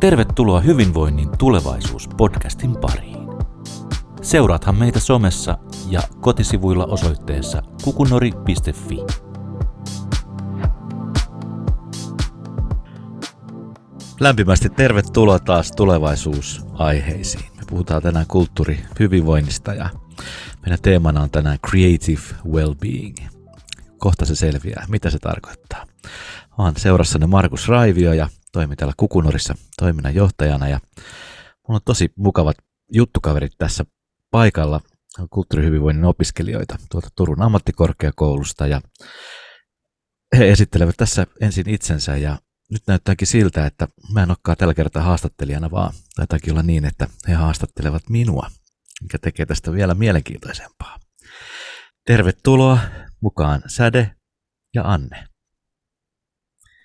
Tervetuloa Hyvinvoinnin tulevaisuus-podcastin pariin. Seuraathan meitä somessa ja kotisivuilla osoitteessa kukunori.fi. Lämpimästi tervetuloa taas tulevaisuusaiheisiin. Me puhutaan tänään kulttuuri hyvinvoinnista ja meidän teemana on tänään Creative Wellbeing. Kohta se selviää, mitä se tarkoittaa. Olen seurassanne Markus Raivio ja toimin täällä Kukunorissa toiminnanjohtajana ja mulla on tosi mukavat juttukaverit tässä paikalla kulttuurihyvinvoinnin opiskelijoita tuolta Turun ammattikorkeakoulusta ja he esittelevät tässä ensin itsensä ja nyt näyttääkin siltä, että mä en olekaan tällä kertaa haastattelijana, vaan taitaakin olla niin, että he haastattelevat minua, mikä tekee tästä vielä mielenkiintoisempaa. Tervetuloa mukaan Säde ja Anne.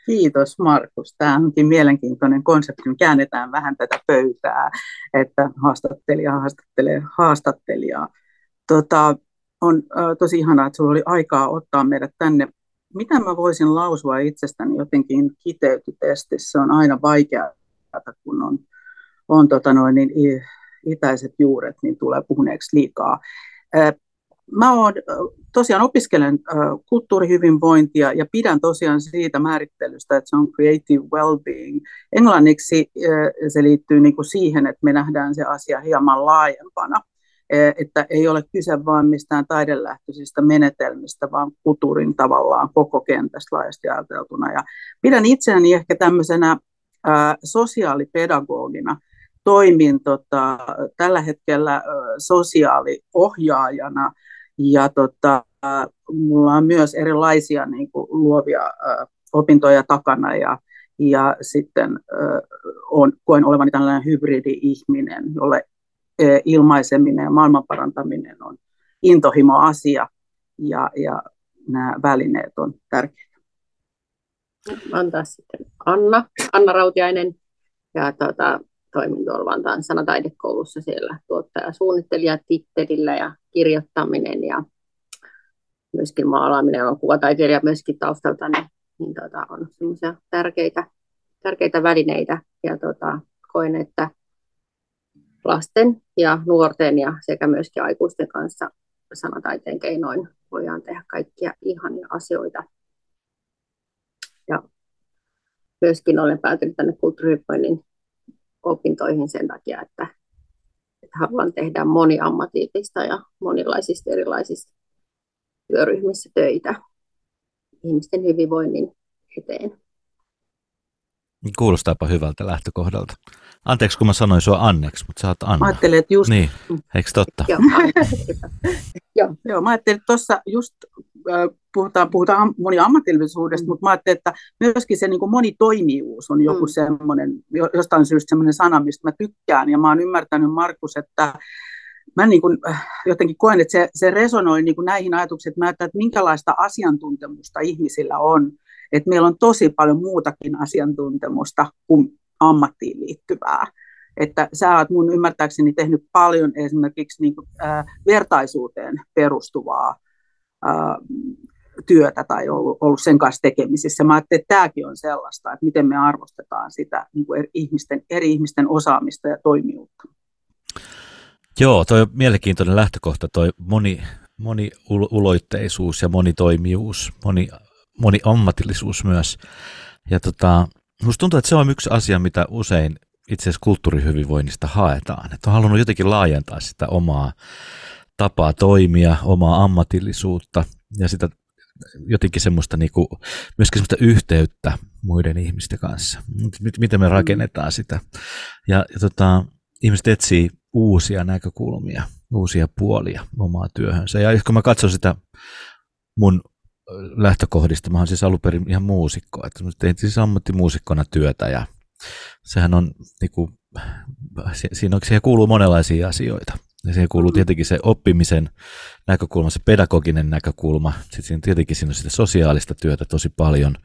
Kiitos Markus. Tämä onkin mielenkiintoinen konsepti. Me käännetään vähän tätä pöytää, että haastattelija haastattelee haastattelijaa. Tota, on tosi ihanaa, että sinulla oli aikaa ottaa meidät tänne. Mitä mä voisin lausua itsestäni jotenkin kiteytytesti? Se on aina vaikeaa, kun on, on tota noin, niin itäiset juuret, niin tulee puhuneeksi liikaa. Mä oon, tosiaan opiskelen kulttuurihyvinvointia ja pidän tosiaan siitä määrittelystä, että se on creative well-being. Englanniksi se liittyy niin kuin siihen, että me nähdään se asia hieman laajempana, että ei ole kyse vain mistään taidelähtöisistä menetelmistä, vaan kulttuurin tavallaan koko kentästä laajasti ajateltuna. Ja pidän itseäni ehkä tämmöisenä sosiaalipedagogina, toimin tota, tällä hetkellä sosiaaliohjaajana ja tota, mulla on myös erilaisia niin kuin, luovia ä, opintoja takana ja, ja sitten ä, on, koen olevani tällainen hybridi-ihminen, jolle ä, ilmaiseminen ja maailmanparantaminen on intohimo-asia ja, ja nämä välineet on tärkeitä. Antaa sitten Anna, Anna Rautiainen ja tuota, toimin tuolla Vantaan sanataidekoulussa siellä tuottaja tittelillä ja kirjoittaminen ja myöskin maalaaminen on kuvataiteilija myöskin taustalta, niin, niin tota, on semmoisia tärkeitä, tärkeitä välineitä ja tota, koen, että lasten ja nuorten ja sekä myöskin aikuisten kanssa sanataiteen keinoin voidaan tehdä kaikkia ihania asioita. Ja myöskin olen päätynyt tänne kulttuurihyppoinnin opintoihin sen takia, että, että haluan tehdä moniammatillista ja monilaisista erilaisista työryhmissä töitä ihmisten hyvinvoinnin eteen. Kuulostaapa hyvältä lähtökohdalta. Anteeksi, kun mä sanoin sua Anneksi, mutta sä oot Anna. Mä ajattelin, että just... Niin, eikö totta? Joo, Joo. Joo, mä ajattelin, että tuossa just puhutaan, puhutaan moniammatillisuudesta, mm. mutta mä ajattelin, että myöskin se niin kuin monitoimijuus on joku mm. semmoinen, jostain syystä semmoinen sana, mistä mä tykkään, ja mä oon ymmärtänyt, Markus, että mä niin kuin, äh, jotenkin koen, että se, se resonoi niin kuin näihin ajatuksiin, että mä ajattelen, että minkälaista asiantuntemusta ihmisillä on, että meillä on tosi paljon muutakin asiantuntemusta kuin ammattiin liittyvää. Että sä oot mun ymmärtääkseni tehnyt paljon esimerkiksi niin kuin, äh, vertaisuuteen perustuvaa äh, työtä tai ollut, ollut sen kanssa tekemisissä. Mä ajattelin, että tämäkin on sellaista, että miten me arvostetaan sitä niin kuin eri, ihmisten, eri ihmisten osaamista ja toimijuutta. Joo, toi on mielenkiintoinen lähtökohta, toi moni, moniuloitteisuus ja monitoimijuus, moni, moniammatillisuus myös. Ja tota, musta tuntuu, että se on yksi asia, mitä usein itse asiassa kulttuurihyvinvoinnista haetaan. Että on halunnut jotenkin laajentaa sitä omaa tapaa toimia, omaa ammatillisuutta ja sitä jotenkin semmoista niinku, myöskin semmoista yhteyttä muiden ihmisten kanssa. Miten me rakennetaan sitä. Ja, ja tota, ihmiset etsii uusia näkökulmia, uusia puolia omaa työhönsä. Ja kun mä katson sitä mun lähtökohdista, mä oon siis alun perin ihan muusikko, että tein siis ammattimuusikkona työtä ja sehän on niinku, siinä, on, siihen kuuluu monenlaisia asioita. Ja siihen kuuluu tietenkin se oppimisen näkökulma, se pedagoginen näkökulma. Sitten siinä tietenkin siinä on sitä sosiaalista työtä tosi paljon.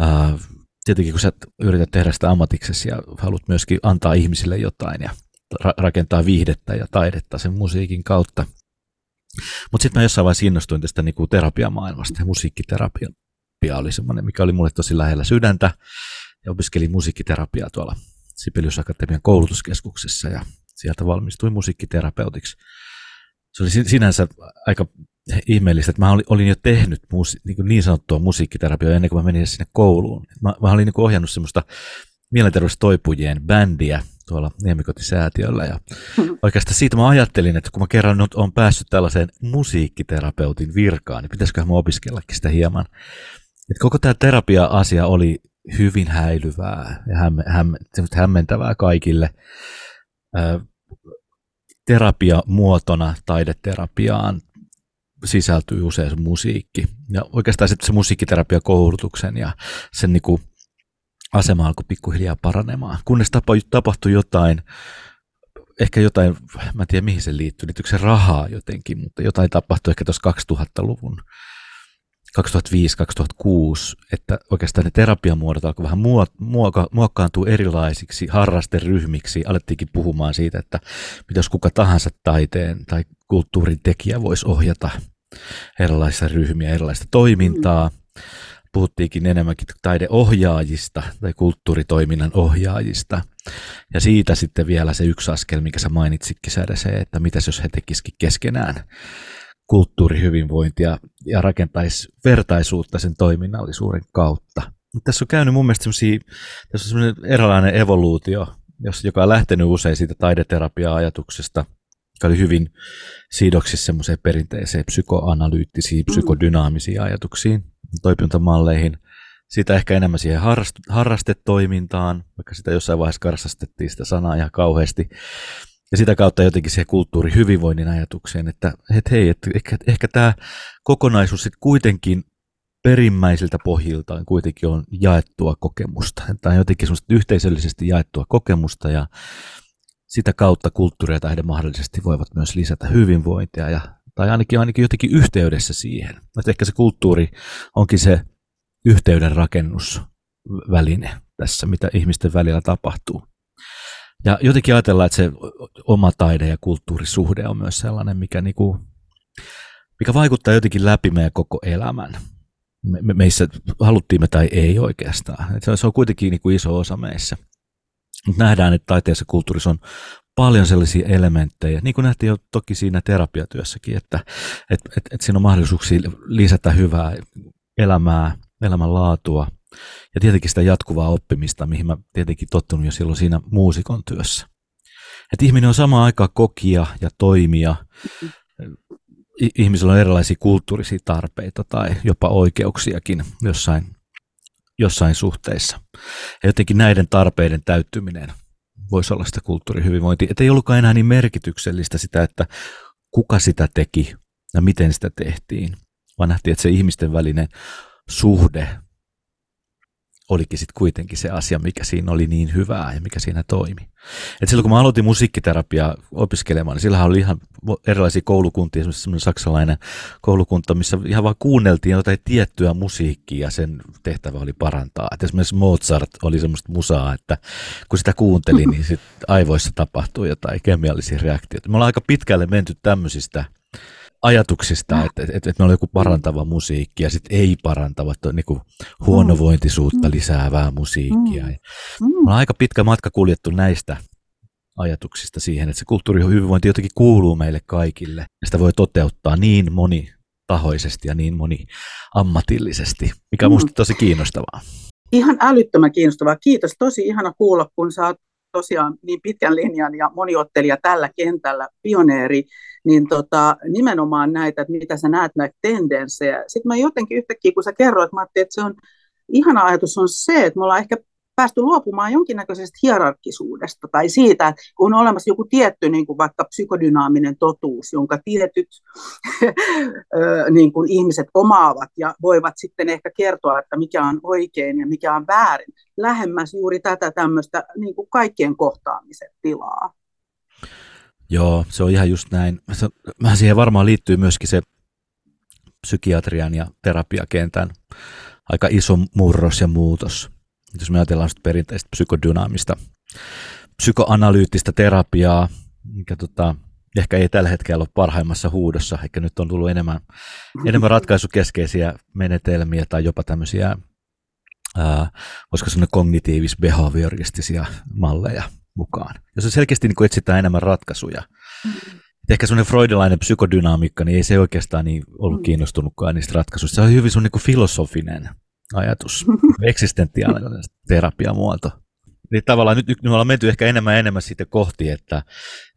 Uh, tietenkin kun sä yrität tehdä sitä ammatiksesi ja haluat myöskin antaa ihmisille jotain ja ra- rakentaa viihdettä ja taidetta sen musiikin kautta. Mutta sitten mä jossain vaiheessa innostuin tästä niinku terapiamaailmasta ja musiikkiterapia oli semmoinen, mikä oli mulle tosi lähellä sydäntä ja opiskelin musiikkiterapiaa tuolla Sibelius Akatemian koulutuskeskuksessa ja sieltä valmistuin musiikkiterapeutiksi. Se oli sinänsä aika ihmeellistä, että mä olin jo tehnyt musi, niin, niin sanottua musiikkiterapiaa ennen kuin mä menin sinne kouluun. Mä, mä olin niin ohjannut semmoista mielenterveystoipujien bändiä tuolla Niemikotisäätiöllä. Ja oikeastaan siitä mä ajattelin, että kun mä kerran nyt on päässyt tällaiseen musiikkiterapeutin virkaan, niin pitäisiköhän mä opiskellakin sitä hieman. Et koko tämä terapia-asia oli hyvin häilyvää ja hämme, hämme, hämmentävää kaikille. Ö, terapia muotona taideterapiaan sisältyy usein se musiikki. Ja oikeastaan sitten se musiikkiterapiakoulutuksen ja sen niin kuin asema alkoi pikkuhiljaa paranemaan, kunnes tapahtui jotain, ehkä jotain, mä en tiedä mihin se liittyy, liittyykö se rahaa jotenkin, mutta jotain tapahtui ehkä tuossa 2000-luvun 2005-2006, että oikeastaan ne terapiamuodot alkoi vähän muoka, muokkaantua erilaisiksi harrasteryhmiksi. Alettiinkin puhumaan siitä, että mitä jos kuka tahansa taiteen tai kulttuurin tekijä voisi ohjata erilaisia ryhmiä, erilaista toimintaa. Puhuttiinkin enemmänkin taideohjaajista tai kulttuuritoiminnan ohjaajista. Ja siitä sitten vielä se yksi askel, mikä sä mainitsitkin, se, että mitä jos he tekisikin keskenään kulttuurihyvinvointia ja rakentaisi vertaisuutta sen toiminnallisuuden kautta. Mutta tässä on käynyt mun mielestä tässä on semmoinen erilainen evoluutio, joka on lähtenyt usein siitä taideterapia-ajatuksesta, joka oli hyvin sidoksissa semmoiseen perinteiseen psykoanalyyttisiin, psykodynaamisiin ajatuksiin, toimintamalleihin. Siitä ehkä enemmän siihen harrast- harrastetoimintaan, vaikka sitä jossain vaiheessa karsastettiin sitä sanaa ihan kauheasti. Ja sitä kautta jotenkin se kulttuuri hyvinvoinnin ajatukseen, että et hei, et ehkä, ehkä tämä kokonaisuus sitten kuitenkin perimmäisiltä pohjiltaan kuitenkin on jaettua kokemusta. Tämä on jotenkin semmoista yhteisöllisesti jaettua kokemusta ja sitä kautta kulttuuri ja taide mahdollisesti voivat myös lisätä hyvinvointia ja, tai ainakin, ainakin jotenkin yhteydessä siihen. Että ehkä se kulttuuri onkin se yhteyden rakennusväline tässä, mitä ihmisten välillä tapahtuu. Ja jotenkin ajatellaan, että se oma taide- ja kulttuurisuhde on myös sellainen, mikä, niinku, mikä vaikuttaa jotenkin läpi meidän koko elämän. Me, me, meissä haluttiin me tai ei oikeastaan. Et se on kuitenkin niinku iso osa meissä. Mutta nähdään, että taiteessa kulttuurissa on paljon sellaisia elementtejä, niin kuin nähtiin jo toki siinä terapiatyössäkin, että et, et, et siinä on mahdollisuuksia lisätä hyvää elämää, elämänlaatua – ja tietenkin sitä jatkuvaa oppimista, mihin mä tietenkin tottunut jo silloin siinä muusikon työssä. Että ihminen on samaan aikaan kokija ja toimija. Ihmisellä on erilaisia kulttuurisia tarpeita tai jopa oikeuksiakin jossain, jossain suhteissa. Ja jotenkin näiden tarpeiden täyttyminen voisi olla sitä kulttuurihyvinvointia. Että ei ollutkaan enää niin merkityksellistä sitä, että kuka sitä teki ja miten sitä tehtiin, vaan nähtiin, että se ihmisten välinen suhde olikin sitten kuitenkin se asia, mikä siinä oli niin hyvää ja mikä siinä toimi. Et silloin kun mä aloitin musiikkiterapiaa opiskelemaan, niin sillähän oli ihan erilaisia koulukuntia, esimerkiksi semmoinen saksalainen koulukunta, missä ihan vaan kuunneltiin jotain tiettyä musiikkia ja sen tehtävä oli parantaa. Et esimerkiksi Mozart oli semmoista musaa, että kun sitä kuunteli, niin sit aivoissa tapahtui jotain kemiallisia reaktioita. Me ollaan aika pitkälle menty tämmöisistä ajatuksista, että, että, että me on joku parantava musiikki ja sitten ei parantava, että on niin huonovointisuutta mm. lisäävää musiikkia. Mm. Me on aika pitkä matka kuljettu näistä ajatuksista siihen, että se kulttuurihyvinvointi jotenkin kuuluu meille kaikille ja sitä voi toteuttaa niin moni tahoisesti ja niin moni ammatillisesti, mikä on minusta tosi kiinnostavaa. Ihan älyttömän kiinnostavaa. Kiitos. Tosi ihana kuulla, kun sä oot tosiaan niin pitkän linjan ja moniottelija tällä kentällä, pioneeri, niin tota, nimenomaan näitä, että mitä sä näet näitä tendenssejä. Sitten mä jotenkin yhtäkkiä, kun sä kerroit, mä ajattelin, että se on ihana ajatus on se, että me ollaan ehkä päästy luopumaan jonkinnäköisestä hierarkisuudesta tai siitä, että kun on olemassa joku tietty niin kuin vaikka psykodynaaminen totuus, jonka tietyt niin kuin ihmiset omaavat ja voivat sitten ehkä kertoa, että mikä on oikein ja mikä on väärin, lähemmäs juuri tätä tämmöistä niin kuin kaikkien kohtaamisen tilaa. Joo, se on ihan just näin. Vähän siihen varmaan liittyy myöskin se psykiatrian ja terapiakentän aika iso murros ja muutos jos me ajatellaan perinteistä psykodynaamista, psykoanalyyttistä terapiaa, mikä tota, ehkä ei tällä hetkellä ole parhaimmassa huudossa, ehkä nyt on tullut enemmän, enemmän ratkaisukeskeisiä menetelmiä tai jopa tämmöisiä ää, voisiko sanoa kognitiivis-behavioristisia malleja mukaan. Jos se selkeästi niin etsitään enemmän ratkaisuja. Mm. Ehkä semmoinen freudilainen psykodynamiikka, niin ei se oikeastaan niin ollut mm. kiinnostunutkaan niistä ratkaisuista. Se on hyvin sun niin filosofinen ajatus, eksistentiaalinen terapiamuoto. Niin tavallaan nyt, nyt me ollaan menty ehkä enemmän ja enemmän siitä kohti, että,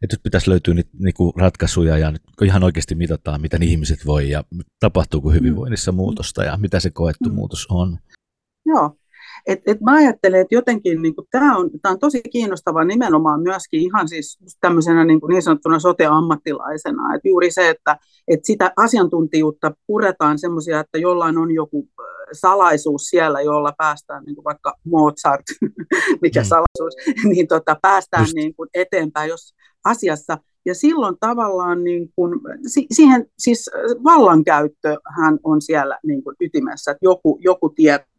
että nyt pitäisi löytyä niitä niinku ratkaisuja ja nyt ihan oikeasti mitataan, miten ihmiset voi ja tapahtuuko hyvinvoinnissa mm. muutosta ja mitä se koettu mm. muutos on. Joo, et, et mä ajattelen, että jotenkin niin tämä on, on tosi kiinnostavaa nimenomaan myöskin ihan siis tämmöisenä niin, kuin niin sanottuna sote-ammattilaisena. Et juuri se, että et sitä asiantuntijuutta puretaan semmoisia, että jollain on joku salaisuus siellä, jolla päästään niin kuin vaikka Mozart, mikä mm. salaisuus, niin tota, päästään niin kuin eteenpäin jos asiassa. Ja silloin tavallaan niin kuin, siihen, siis vallankäyttöhän on siellä niin kuin ytimessä, että joku, joku tietää.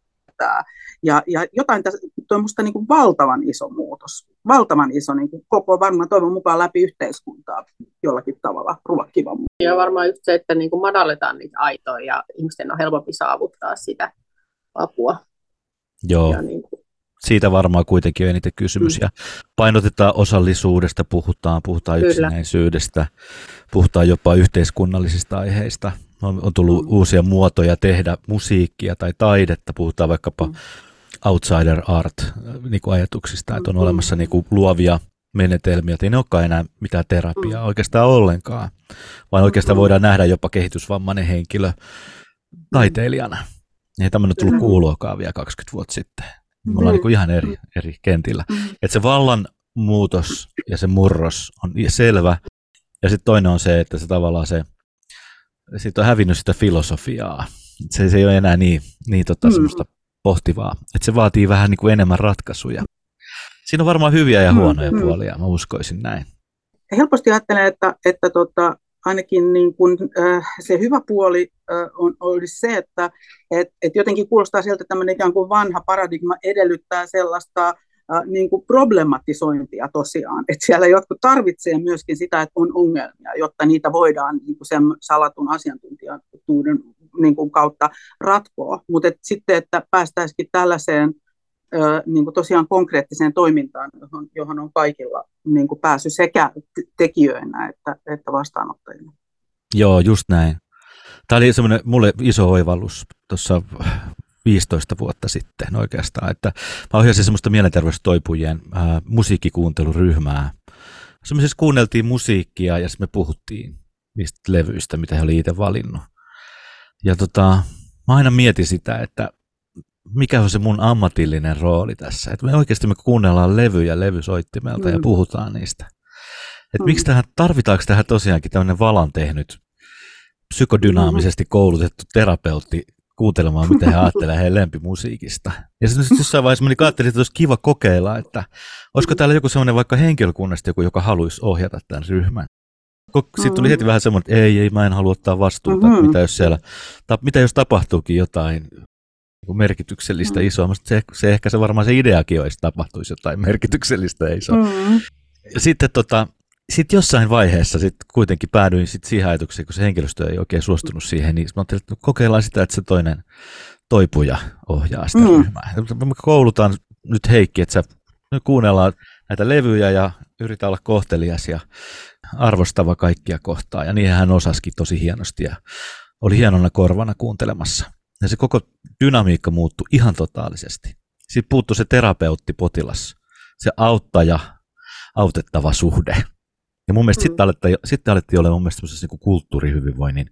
Ja, ja jotain tässä, on minusta niin kuin valtavan iso muutos, valtavan iso niin kuin koko varmaan toivon mukaan läpi yhteiskuntaa jollakin tavalla ruokkiva. Ja varmaan just se, että niin kuin madalletaan niitä aitoja ja ihmisten on helpompi saavuttaa sitä apua. Joo. Ja niin kuin siitä varmaan kuitenkin on eniten kysymys. Mm. Ja painotetaan osallisuudesta, puhutaan, puhutaan Kyllä. yksinäisyydestä, puhutaan jopa yhteiskunnallisista aiheista. On, on tullut mm. uusia muotoja tehdä musiikkia tai taidetta, puhutaan vaikkapa mm outsider art niin kuin ajatuksista, että on mm-hmm. olemassa niin kuin luovia menetelmiä, että ei ne olekaan enää mitään terapiaa mm. oikeastaan ollenkaan, vaan oikeastaan voidaan nähdä jopa kehitysvammainen henkilö taiteilijana. Ei tämmöinen tullut kuuluakaan vielä 20 vuotta sitten. Me ollaan niin kuin ihan eri, eri kentillä. Että se vallan muutos ja se murros on selvä. Ja sitten toinen on se, että se tavallaan se, siitä on hävinnyt sitä filosofiaa. Se, se ei ole enää niin, niin tota, mm. semmoista pohtivaa. Että se vaatii vähän niin kuin enemmän ratkaisuja. Siinä on varmaan hyviä ja mm, huonoja mm, puolia, mä uskoisin näin. Helposti ajattelen, että, että tota, ainakin niin kuin, äh, se hyvä puoli äh, on, olisi se, että et, et jotenkin kuulostaa sieltä, että tämmöinen ikään kuin vanha paradigma edellyttää sellaista niin kuin problematisointia tosiaan. Että siellä jotkut tarvitsee myöskin sitä, että on ongelmia, jotta niitä voidaan niin kuin sen salatun asiantuntijuuden niin kuin kautta ratkoa. Mutta et sitten, että päästäisikin tällaiseen niin kuin tosiaan konkreettiseen toimintaan, johon, johon on kaikilla niin kuin pääsy sekä tekijöinä että, että vastaanottajina. Joo, just näin. Tämä oli semmoinen mulle iso oivallus tuossa 15 vuotta sitten oikeastaan, että mä ohjasin semmoista mielenterveystoipujien ää, musiikkikuunteluryhmää. Semmoisessa kuunneltiin musiikkia ja sitten me puhuttiin niistä levyistä, mitä he oli itse valinnut. Ja tota, mä aina mietin sitä, että mikä on se mun ammatillinen rooli tässä. Että me oikeasti me kuunnellaan levyjä levysoittimelta mm. ja puhutaan niistä. Että mm. miksi tähän, tarvitaanko tähän tosiaankin tämmöinen valan tehnyt, psykodynaamisesti mm. koulutettu terapeutti kuuntelemaan, mitä he ajattelevat heidän lempimusiikista. Ja sitten jossain vaiheessa mä ajattelin, että olisi kiva kokeilla, että olisiko täällä joku semmoinen vaikka henkilökunnasta joku, joka haluaisi ohjata tämän ryhmän. Sitten tuli heti vähän semmoinen, että ei, ei, mä en halua ottaa vastuuta, mm-hmm. mitä jos siellä, ta, mitä jos tapahtuukin jotain niin merkityksellistä mm-hmm. isoa. Se, se, ehkä se varmaan se ideakin olisi, tapahtuisi jotain merkityksellistä isoa. Mm-hmm. Sitten tota, sit jossain vaiheessa sit kuitenkin päädyin sit siihen ajatukseen, kun se henkilöstö ei oikein suostunut siihen, niin mä ajattelin, että kokeillaan sitä, että se toinen toipuja ohjaa sitä mm. ryhmää. Me koulutaan nyt Heikki, että sä nyt kuunnellaan näitä levyjä ja yritän olla kohtelias ja arvostava kaikkia kohtaa. Ja niin hän osaskin tosi hienosti ja oli hienona korvana kuuntelemassa. Ja se koko dynamiikka muuttui ihan totaalisesti. Siitä puuttui se terapeutti, potilas, se auttaja, autettava suhde. Ja mun mielestä mm. sitten alettiin, sitten alettiin olla mun mielestä niin kulttuurihyvinvoinnin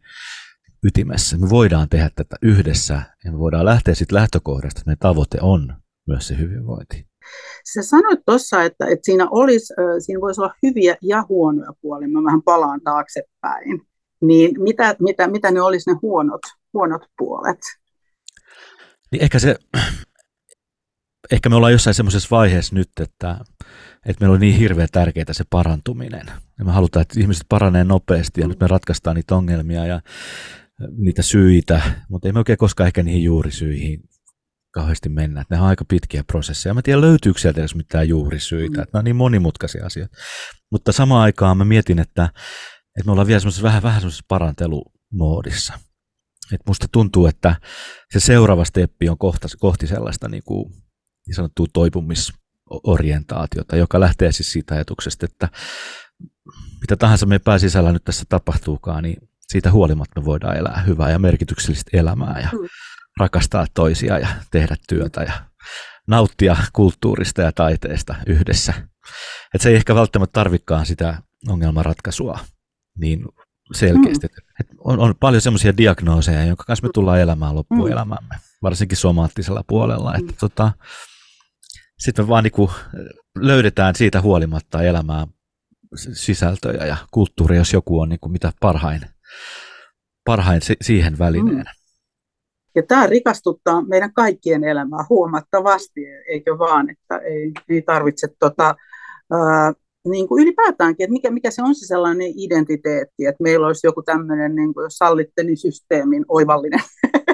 ytimessä. Me voidaan tehdä tätä yhdessä ja me voidaan lähteä sitten lähtökohdasta, että meidän tavoite on myös se hyvinvointi. Sä sanoit tuossa, että, että siinä, olisi, siinä voisi olla hyviä ja huonoja puolia. Mä vähän palaan taaksepäin. Niin mitä, mitä, mitä ne olisi ne huonot, huonot puolet? Niin ehkä se, ehkä me ollaan jossain semmoisessa vaiheessa nyt, että, että meillä on niin hirveän tärkeää se parantuminen. Ja me halutaan, että ihmiset paranee nopeasti ja nyt me ratkaistaan niitä ongelmia ja niitä syitä, mutta ei me oikein koskaan ehkä niihin juurisyihin kauheasti mennä. Että ne on aika pitkiä prosesseja. Mä tiedän, löytyykö sieltä edes mitään juurisyitä. Mm. Että ne on niin monimutkaisia asioita. Mutta samaan aikaan mä mietin, että, että me ollaan vielä semmoisessa vähän, vähän semmoisessa parantelumoodissa. että musta tuntuu, että se seuraava steppi on kohta, kohti sellaista niin, kuin, niin sanottua toipumisorientaatiota, joka lähtee siis siitä ajatuksesta, että mitä tahansa me pääsisällä nyt tässä tapahtuukaan, niin siitä huolimatta me voidaan elää hyvää ja merkityksellistä elämää ja mm. rakastaa toisia ja tehdä työtä ja nauttia kulttuurista ja taiteesta yhdessä. Et se ei ehkä välttämättä tarvikaan sitä ongelmanratkaisua niin selkeästi. Mm. Et on, on paljon semmoisia diagnooseja, jonka kanssa me tullaan elämään loppuelämämme, mm. varsinkin somaattisella puolella. Mm. tota, Sitten me vaan niinku löydetään siitä huolimatta elämää sisältöjä ja kulttuuri, jos joku on niinku mitä parhain, parhain siihen välineenä. Mm. Ja tämä rikastuttaa meidän kaikkien elämää huomattavasti, eikö vaan, että ei, ei tarvitse tota, ää, niin kuin ylipäätäänkin, että mikä, mikä se on se sellainen identiteetti, että meillä olisi joku tämmöinen, niin kuin, jos sallitte, niin systeemin oivallinen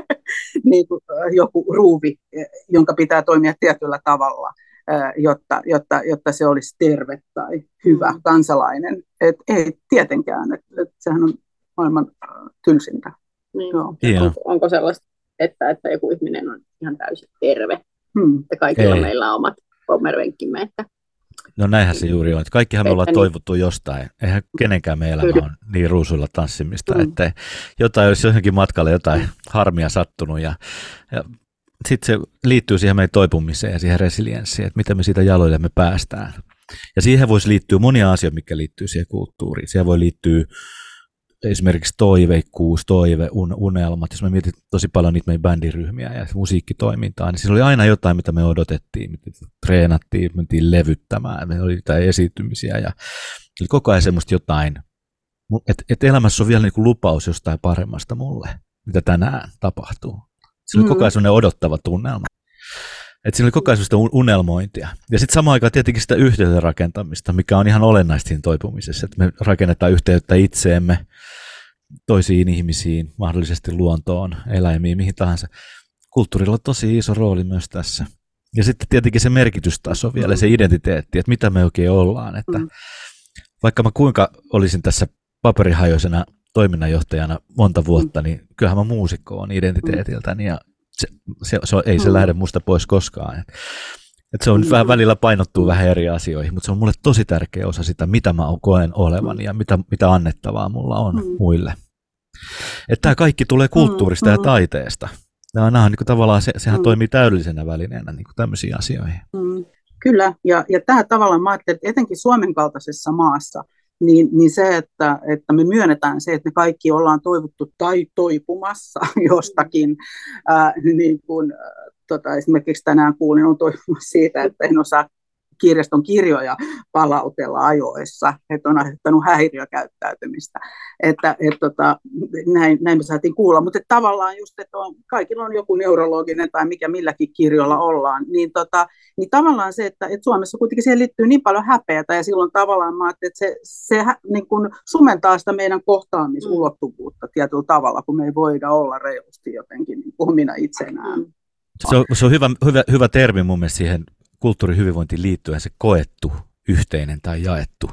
niin kuin, joku ruuvi, jonka pitää toimia tietyllä tavalla, jotta, jotta, jotta se olisi terve tai hyvä mm. kansalainen. Et ei tietenkään, että et sehän on maailman tylsintä. Niin. Joo. Onko, onko sellaista, että, että joku ihminen on ihan täysin terve, hmm. että kaikilla ei. meillä on omat pommervenkkimme, että No näinhän se juuri on. Kaikkihan me ollaan niin. toivottu jostain. Eihän kenenkään meidän elämä on niin ruusuilla tanssimista, mm. että jotain olisi johonkin matkalle jotain mm. harmia sattunut. Ja, ja sitten se liittyy siihen meidän toipumiseen ja siihen resilienssiin, että miten me siitä jaloillemme päästään. Ja siihen voisi liittyä monia asioita, mikä liittyy siihen kulttuuriin. Siihen voi liittyä esimerkiksi toiveikkuus, toive, un, unelmat, jos me mietin tosi paljon niitä meidän bändiryhmiä ja musiikkitoimintaa, niin siinä oli aina jotain, mitä me odotettiin, mitä treenattiin, mentiin levyttämään, me oli jotain esiintymisiä ja oli koko ajan semmoista jotain, että et elämässä on vielä niin kuin lupaus jostain paremmasta mulle, mitä tänään tapahtuu. Se oli mm. koko ajan semmoinen odottava tunnelma. Että siinä oli koko ajan unelmointia. Ja sitten samaan aikaan tietenkin sitä yhteyden rakentamista, mikä on ihan olennaista siinä toipumisessa, että me rakennetaan yhteyttä itseemme, toisiin ihmisiin, mahdollisesti luontoon, eläimiin, mihin tahansa. Kulttuurilla on tosi iso rooli myös tässä. Ja sitten tietenkin se merkitystaso vielä, se identiteetti, että mitä me oikein ollaan. Että mm. Vaikka mä kuinka olisin tässä paperihajoisena toiminnanjohtajana monta vuotta, mm. niin kyllähän mä muusikko on identiteetiltäni ja se, se, se, ei se mm. lähde musta pois koskaan. Et, et se on mm. vähän välillä painottuu vähän eri asioihin, mutta se on mulle tosi tärkeä osa sitä, mitä mä koen olevan mm. ja mitä, mitä annettavaa mulla on mm. muille. Että tämä kaikki tulee kulttuurista mm. ja taiteesta. Nämä, nämä on niin kuin, tavallaan, se, sehän mm. toimii täydellisenä välineenä niin kuin tämmöisiin asioihin. Mm. Kyllä, ja, ja tämä tavallaan, mä ajattelen, että etenkin Suomen kaltaisessa maassa, niin, niin se, että, että me myönnetään se, että me kaikki ollaan toivottu tai toipumassa jostakin, ää, niin kuin, tota, esimerkiksi tänään kuulin, on toipumassa siitä, että en osaa kirjaston kirjoja palautella ajoissa, että on aiheuttanut häiriökäyttäytymistä. Että, et, tota, näin, näin me saatiin kuulla, mutta tavallaan just, että on, kaikilla on joku neurologinen tai mikä milläkin kirjolla ollaan, niin, tota, niin tavallaan se, että, että Suomessa kuitenkin siihen liittyy niin paljon häpeätä ja silloin tavallaan mä että se, se niin kuin sumentaa sitä meidän kohtaamisulottuvuutta tietyllä tavalla, kun me ei voida olla reilusti jotenkin niin omina itsenään. Se on, se on hyvä, hyvä, hyvä termi mun mielestä siihen kulttuurihyvinvointiin liittyen se koettu yhteinen tai jaettu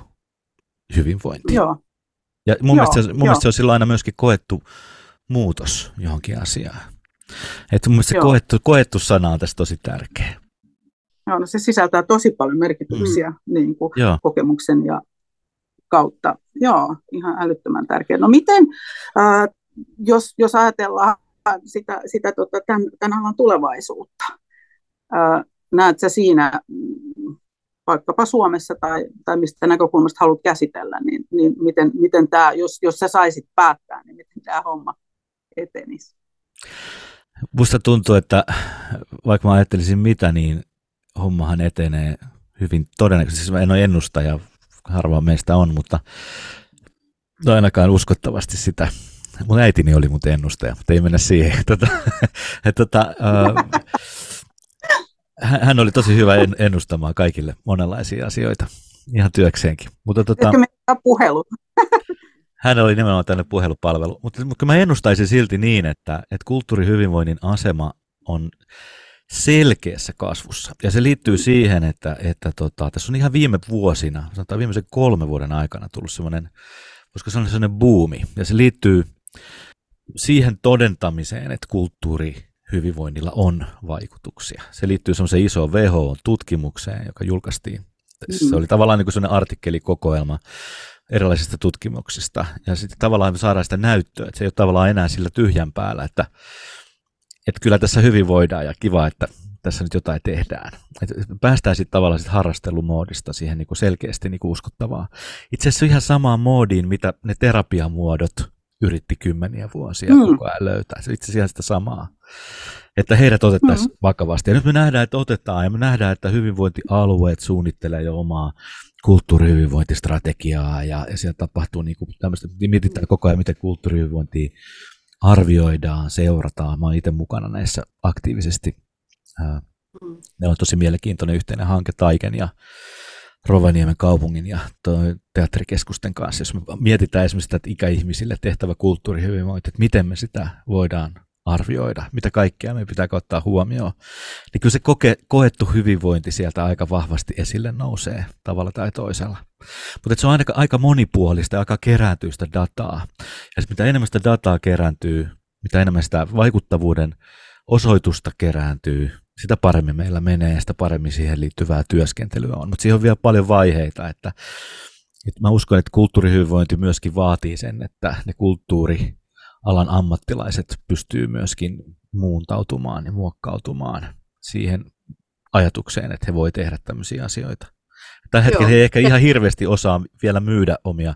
hyvinvointi. Joo. Ja mun, joo, mielestä, mun mielestä se on silloin aina myöskin koettu muutos johonkin asiaan. Että mun mielestä se koettu, koettu sana on tässä tosi tärkeä. Joo, no se sisältää tosi paljon merkityksiä mm. niin kuin kokemuksen ja kautta. Joo, ihan älyttömän tärkeä. No miten, äh, jos, jos ajatellaan sitä, sitä tota, tämän, tämän alan tulevaisuutta, äh, näet sä siinä mm, vaikkapa Suomessa tai, tai mistä näkökulmasta haluat käsitellä, niin, niin miten, miten tämä, jos, jos sä saisit päättää, niin miten tämä homma etenisi? Musta tuntuu, että vaikka mä ajattelisin mitä, niin hommahan etenee hyvin todennäköisesti. Siis mä en ole ennustaja, harva meistä on, mutta ainakaan uskottavasti sitä. Mun äitini oli mun ennustaja, mutta ei mennä siihen. Tota, tota, äh, hän oli tosi hyvä ennustamaan kaikille monenlaisia asioita, ihan työkseenkin. Mutta tota, puhelu. hän oli nimenomaan tänne puhelupalvelu. Mutta, mutta mä ennustaisin silti niin, että, että kulttuurihyvinvoinnin asema on selkeässä kasvussa. Ja se liittyy siihen, että, että tota, tässä on ihan viime vuosina, sanotaan viimeisen kolmen vuoden aikana tullut semmoinen, koska se on sellainen buumi. Ja se liittyy siihen todentamiseen, että kulttuuri hyvinvoinnilla on vaikutuksia. Se liittyy semmoiseen isoon WHO-tutkimukseen, joka julkaistiin. Se oli tavallaan niin sellainen artikkelikokoelma erilaisista tutkimuksista. Ja sitten tavallaan me saadaan sitä näyttöä, että se ei ole tavallaan enää sillä tyhjän päällä, että, että kyllä tässä hyvin voidaan ja kiva, että tässä nyt jotain tehdään. Et päästään sitten tavallaan sit harrastelumoodista siihen niinku selkeästi niinku uskottavaa. Itse asiassa ihan samaan moodiin, mitä ne terapiamuodot yritti kymmeniä vuosia mm. koko ajan löytää. Se itse asiassa sitä samaa. Että heidät otettaisiin mm. vakavasti. Ja nyt me nähdään, että otetaan, ja me nähdään, että hyvinvointialueet suunnittelee jo omaa kulttuurihyvinvointistrategiaa, ja, ja siellä tapahtuu niin kuin tämmöistä, mietitään koko ajan, miten kulttuurihyvinvointia arvioidaan, seurataan. Mä oon itse mukana näissä aktiivisesti Mm. Meillä on tosi mielenkiintoinen yhteinen hanke Taiken ja Rovaniemen kaupungin ja teatterikeskusten kanssa, jos me mietitään esimerkiksi sitä että ikäihmisille tehtävä kulttuurihyvinvointi, että miten me sitä voidaan arvioida, mitä kaikkea me pitää ottaa huomioon, niin kyllä se koke, koettu hyvinvointi sieltä aika vahvasti esille nousee tavalla tai toisella. Mutta se on aika, aika monipuolista ja aika kerääntyy sitä dataa. Ja mitä enemmän sitä dataa kerääntyy, mitä enemmän sitä vaikuttavuuden osoitusta kerääntyy, sitä paremmin meillä menee ja sitä paremmin siihen liittyvää työskentelyä on. Mutta siihen on vielä paljon vaiheita, että, että mä uskon, että kulttuurihyvinvointi myöskin vaatii sen, että ne kulttuurialan ammattilaiset pystyy myöskin muuntautumaan ja muokkautumaan siihen ajatukseen, että he voi tehdä tämmöisiä asioita. Tällä hetkellä he ei ehkä ihan hirveästi osaa vielä myydä omia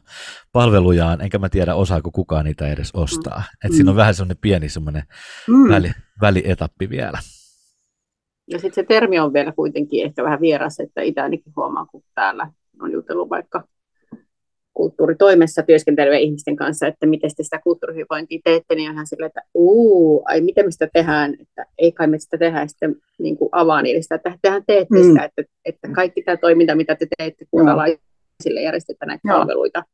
palvelujaan, enkä mä tiedä osaako kukaan niitä edes ostaa. Mm. Et siinä on vähän semmoinen pieni semmoinen mm. väli, välietappi vielä. Ja sitten se termi on vielä kuitenkin ehkä vähän vieras, että itse ainakin huomaa, kun täällä on jutellut vaikka kulttuuritoimessa työskentelevien ihmisten kanssa, että miten te sitä kulttuurihyvinvointia teette, niin ihan silleen, että uu, ai miten me sitä tehdään, että ei kai me sitä tehdä, ja sitten niin kuin avaa niille sitä, että tehän teette mm. sitä, että, että kaikki tämä toiminta, mitä te teette, kuntalaisille järjestetään näitä Joo. palveluita,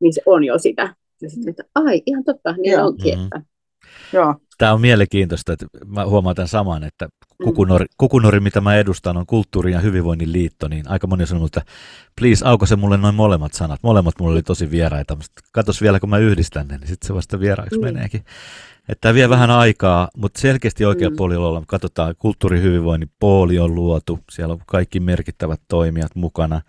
niin se on jo sitä. Ja sitten, että ai, ihan totta, niin Joo. onkin, mm-hmm. että Joo. Tämä on mielenkiintoista, että mä huomaan tämän saman, että Kukunori, Kukunori, mitä mä edustan, on kulttuurin ja hyvinvoinnin liitto, niin aika moni on sanonut, että please, auko se mulle noin molemmat sanat. Molemmat mulle oli tosi vieraita, mutta katos vielä, kun mä yhdistän ne, niin sitten se vasta vieraaksi mm. meneekin. Että tämä vie vähän aikaa, mutta selkeästi oikealla mm. puolella ollaan. Katsotaan, kulttuurihyvinvoinnin puoli on luotu, siellä on kaikki merkittävät toimijat mukana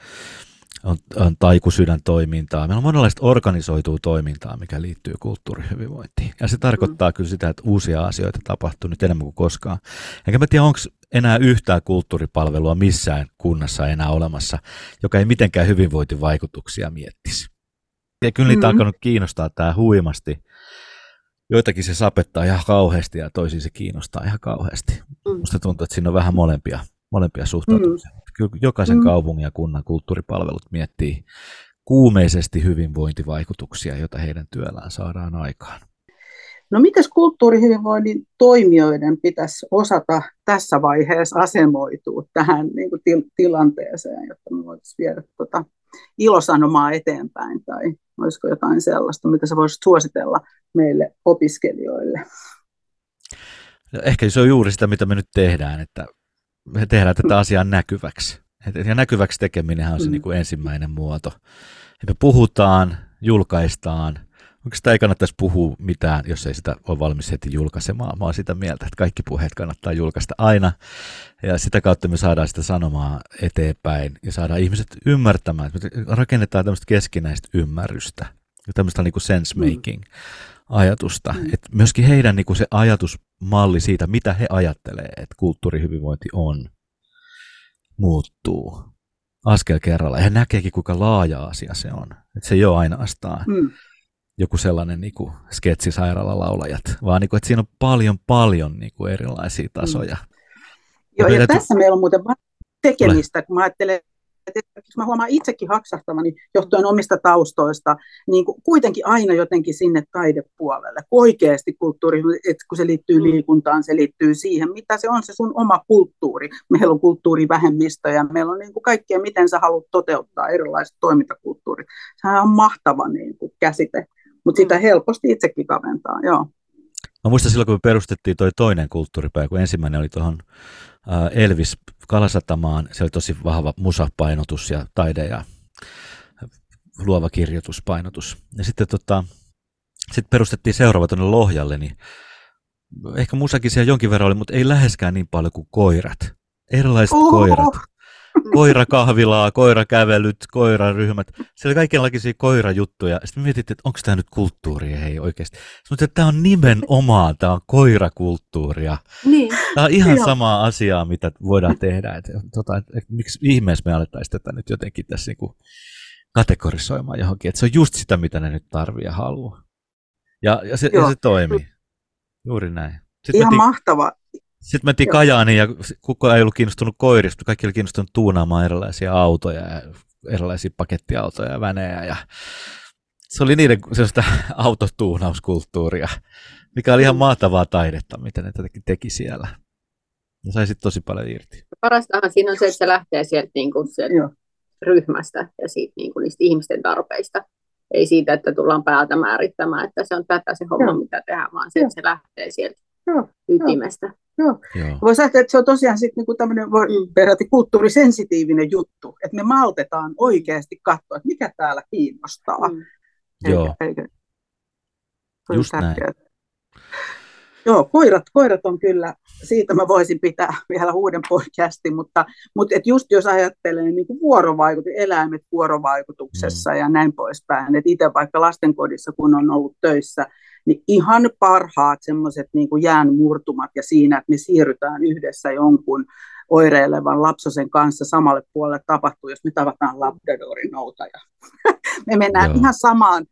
on, on taikusydän toimintaa. Meillä on monenlaista organisoitua toimintaa, mikä liittyy kulttuurihyvinvointiin. Ja se tarkoittaa mm. kyllä sitä, että uusia asioita tapahtuu nyt enemmän kuin koskaan. Enkä mä tiedä, onko enää yhtään kulttuuripalvelua missään kunnassa enää olemassa, joka ei mitenkään hyvinvointivaikutuksia miettisi. Ja kyllä niitä mm-hmm. on alkanut kiinnostaa tämä huimasti. Joitakin se sapettaa ihan kauheasti ja toisiin se kiinnostaa ihan kauheasti. Mm. Musta tuntuu, että siinä on vähän molempia, molempia suhtautumisia. Mm kyllä jokaisen mm. kaupungin ja kunnan kulttuuripalvelut miettii kuumeisesti hyvinvointivaikutuksia, joita heidän työllään saadaan aikaan. No mitäs kulttuurihyvinvoinnin toimijoiden pitäisi osata tässä vaiheessa asemoitua tähän niin kuin til- tilanteeseen, jotta me voitaisiin viedä tuota ilosanomaa eteenpäin, tai olisiko jotain sellaista, mitä sä voisit suositella meille opiskelijoille? No, ehkä se on juuri sitä, mitä me nyt tehdään, että me tehdään tätä asiaa näkyväksi. Ja näkyväksi tekeminen on se mm. niin kuin ensimmäinen muoto. Ja me puhutaan, julkaistaan. Onko sitä ei kannattaisi puhua mitään, jos ei sitä ole valmis heti julkaisemaan? Mä oon sitä mieltä, että kaikki puheet kannattaa julkaista aina. Ja sitä kautta me saadaan sitä sanomaa eteenpäin ja saadaan ihmiset ymmärtämään. Me rakennetaan tämmöistä keskinäistä ymmärrystä ja tämmöistä niin kuin sense making. Mm ajatusta. Mm. Et myöskin heidän niin kuin se ajatusmalli siitä, mitä he ajattelee, että kulttuurihyvinvointi on, muuttuu askel kerralla. Ja näkeekin, kuinka laaja asia se on. Että se ei ole ainoastaan mm. joku sellainen niin kuin sketsi sairaalalaulajat, vaan niin kuin, että siinä on paljon, paljon niin kuin erilaisia tasoja. Mm. Joo, ja, ja tässä meillä on muuten tekemistä, kun mä ajattelen, että mä huomaan itsekin haksahtavani johtuen omista taustoista, niin kuin kuitenkin aina jotenkin sinne taidepuolelle. Oikeasti kulttuuri, että kun se liittyy mm. liikuntaan, se liittyy siihen, mitä se on se sun oma kulttuuri. Meillä on kulttuurivähemmistöjä, meillä on niin kuin kaikkea, miten sä haluat toteuttaa erilaiset toimintakulttuurit. Sehän on mahtava niin kuin käsite, mutta sitä mm. helposti itsekin kaventaa, joo. Mä muistan silloin, kun me perustettiin toi toinen kulttuuripäivä, kun ensimmäinen oli tuohon Elvis Kalasatamaan. Se oli tosi vahva musapainotus ja taide ja luova kirjoituspainotus. Ja sitten tota, sitten perustettiin seuraava tuonne Lohjalle, niin ehkä musakin siellä jonkin verran oli, mutta ei läheskään niin paljon kuin koirat. Erilaiset Oho. koirat. Koirakahvilaa, koirakävelyt, koiraryhmät. Siellä oli kaikenlaisia koirajuttuja. Sitten mietittiin, että onko tämä nyt kulttuuria, hei oikeasti. Mutta tämä on nimenomaan, tämä on koirakulttuuria. Niin. Tämä on ihan samaa asiaa, mitä voidaan tehdä. Et, tota, et, et, miksi ihmeessä me alettaisiin tätä nyt jotenkin tässä niinku kategorisoimaan johonkin. Et se on just sitä, mitä ne nyt tarvii ja haluaa. Ja, ja, se, ja se toimii. Juuri näin. Sitten Ihan mentiin, mahtava. Sitten mentiin Kajaaniin ja kukaan ei ollut kiinnostunut koirista, kaikki oli kiinnostunut tuunaamaan erilaisia autoja ja erilaisia pakettiautoja ja vänejä. Ja se oli niiden sellaista autotuunauskulttuuria, mikä oli ihan mahtavaa taidetta, mitä ne teki, teki siellä. Ja sai sitten tosi paljon irti. Parastahan siinä on se, että se lähtee sieltä, niin kuin sieltä ryhmästä ja siitä, niin kuin niistä ihmisten tarpeista ei siitä, että tullaan päältä määrittämään, että se on tätä se homma, Joo. mitä tehdään, vaan se, että se lähtee sieltä Joo. ytimestä. Joo. Joo. Voisi ajatella, että se on tosiaan sitten niinku tämmöinen mm. peräti kulttuurisensitiivinen juttu, että me maltetaan oikeasti katsoa, että mikä täällä kiinnostaa. Mm. Eikä, Joo. Eikä, Just näin. Joo, koirat, koirat on kyllä, siitä mä voisin pitää vielä uuden podcastin, mutta, mutta et just jos ajattelee niin kuin vuorovaikut, eläimet vuorovaikutuksessa mm. ja näin poispäin, että itse vaikka lastenkodissa kun on ollut töissä, niin ihan parhaat semmoiset niin jään murtumat ja siinä, että me siirrytään yhdessä jonkun oireilevan lapsosen kanssa samalle puolelle tapahtuu, jos me tavataan Labradorin noutaja. me mennään Joo. ihan samaan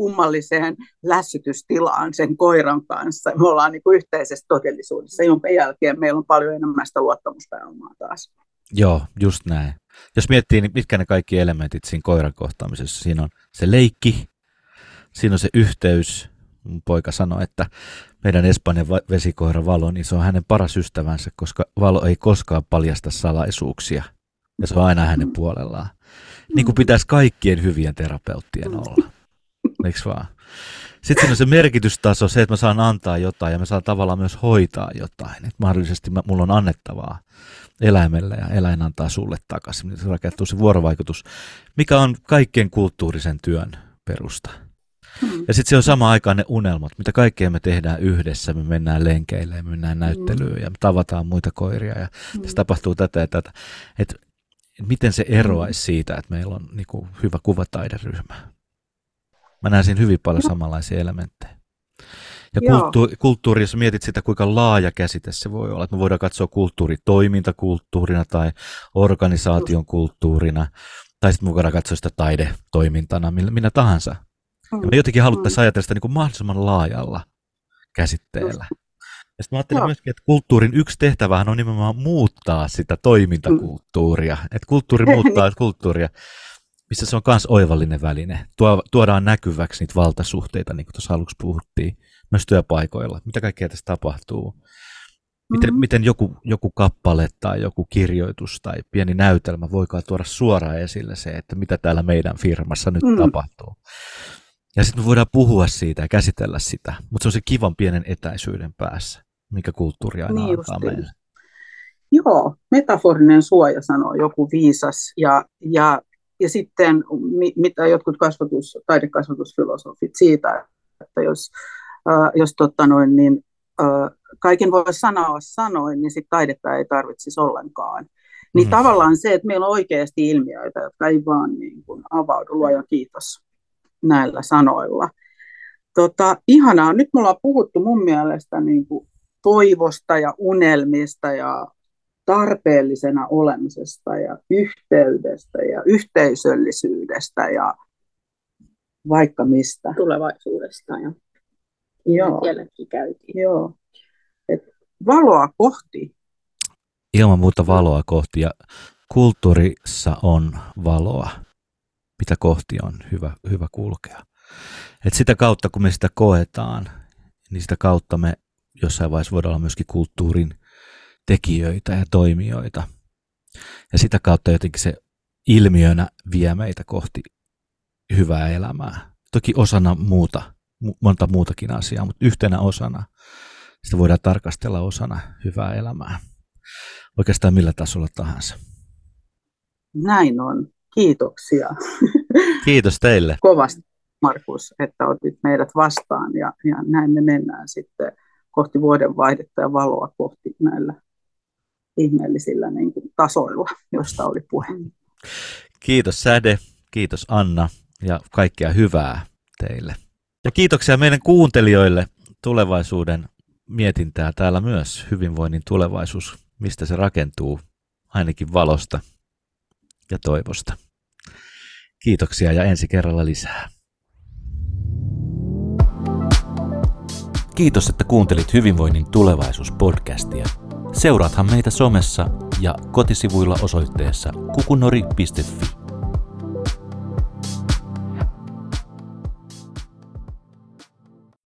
kummalliseen lässytystilaan sen koiran kanssa. Me ollaan niin kuin yhteisessä todellisuudessa, jonka jälkeen meillä on paljon enemmän sitä luottamuspääomaa taas. Joo, just näin. Jos miettii, niin mitkä ne kaikki elementit siinä koiran kohtaamisessa, siinä on se leikki, siinä on se yhteys. Mun poika sanoi, että meidän Espanjan vesikoira Valo, niin se on hänen paras ystävänsä, koska Valo ei koskaan paljasta salaisuuksia. Ja se on aina hänen puolellaan. Niin kuin pitäisi kaikkien hyvien terapeuttien olla eikö vaan? Sitten siinä on se merkitystaso, se, että mä saan antaa jotain ja mä saan tavallaan myös hoitaa jotain. Että mahdollisesti mä, mulla on annettavaa eläimelle ja eläin antaa sulle takaisin. Se rakentuu se vuorovaikutus, mikä on kaikkien kulttuurisen työn perusta. Hmm. Ja sitten se on sama aikaan ne unelmat, mitä kaikkea me tehdään yhdessä. Me mennään lenkeille, me mennään näyttelyyn hmm. ja me tavataan muita koiria ja hmm. tässä tapahtuu tätä ja tätä. Että miten se eroaisi siitä, että meillä on niin kuin, hyvä kuvataideryhmä. Mä näen siinä hyvin paljon samanlaisia elementtejä. Ja kulttuuri, kulttuuri, jos mietit sitä, kuinka laaja käsite se voi olla, että me voidaan katsoa kulttuuri toimintakulttuurina tai organisaation kulttuurina, tai sitten me voidaan katsoa sitä taidetoimintana, minä tahansa. Ja me jotenkin haluttaisiin ajatella sitä niin kuin mahdollisimman laajalla käsitteellä. Ja sitten mä ajattelin myöskin, että kulttuurin yksi tehtävähän on nimenomaan muuttaa sitä toimintakulttuuria. Että kulttuuri muuttaa kulttuuria missä se on myös oivallinen väline. Tuo, tuodaan näkyväksi niitä valtasuhteita, niin kuin tuossa aluksi puhuttiin, myös työpaikoilla. Mitä kaikkea tässä tapahtuu? Miten, mm-hmm. miten joku, joku kappale tai joku kirjoitus tai pieni näytelmä voikaan tuoda suoraan esille se, että mitä täällä meidän firmassa nyt mm. tapahtuu. Ja sitten me voidaan puhua siitä ja käsitellä sitä, mutta se on se kivan pienen etäisyyden päässä, mikä kulttuuri aina niin antaa meille. Joo, metaforinen suoja sanoo joku viisas ja, ja ja sitten mitä jotkut kasvatus, taidekasvatusfilosofit siitä, että jos, äh, jos totta noin, niin äh, kaiken voi sanoa sanoin, niin sitten taidetta ei tarvitsisi ollenkaan. Niin mm. tavallaan se, että meillä on oikeasti ilmiöitä, jotka ei vaan niin kuin avaudu, luoja kiitos näillä sanoilla. Tota, ihanaa. Nyt me ollaan puhuttu mun mielestä niin kuin toivosta ja unelmista ja tarpeellisena olemisesta ja yhteydestä ja yhteisöllisyydestä ja vaikka mistä. Tulevaisuudesta ja Joo. sielläkin käytiin. Joo. Et valoa kohti. Ilman muuta valoa kohti ja kulttuurissa on valoa, mitä kohti on hyvä, hyvä kulkea. Et sitä kautta, kun me sitä koetaan, niin sitä kautta me jossain vaiheessa voidaan olla myöskin kulttuurin tekijöitä ja toimijoita. Ja sitä kautta jotenkin se ilmiönä vie meitä kohti hyvää elämää. Toki osana muuta, monta muutakin asiaa, mutta yhtenä osana sitä voidaan tarkastella osana hyvää elämää. Oikeastaan millä tasolla tahansa. Näin on. Kiitoksia. Kiitos teille. Kovasti. Markus, että otit meidät vastaan ja, ja näin me mennään sitten kohti vuodenvaihdetta ja valoa kohti näillä ihmeellisillä niin kuin, tasoilla, joista oli puhe. Kiitos Säde, kiitos Anna ja kaikkea hyvää teille. Ja kiitoksia meidän kuuntelijoille tulevaisuuden mietintää täällä myös hyvinvoinnin tulevaisuus, mistä se rakentuu, ainakin valosta ja toivosta. Kiitoksia ja ensi kerralla lisää. Kiitos, että kuuntelit Hyvinvoinnin tulevaisuus-podcastia. Seuraathan meitä somessa ja kotisivuilla osoitteessa kukunori.fi.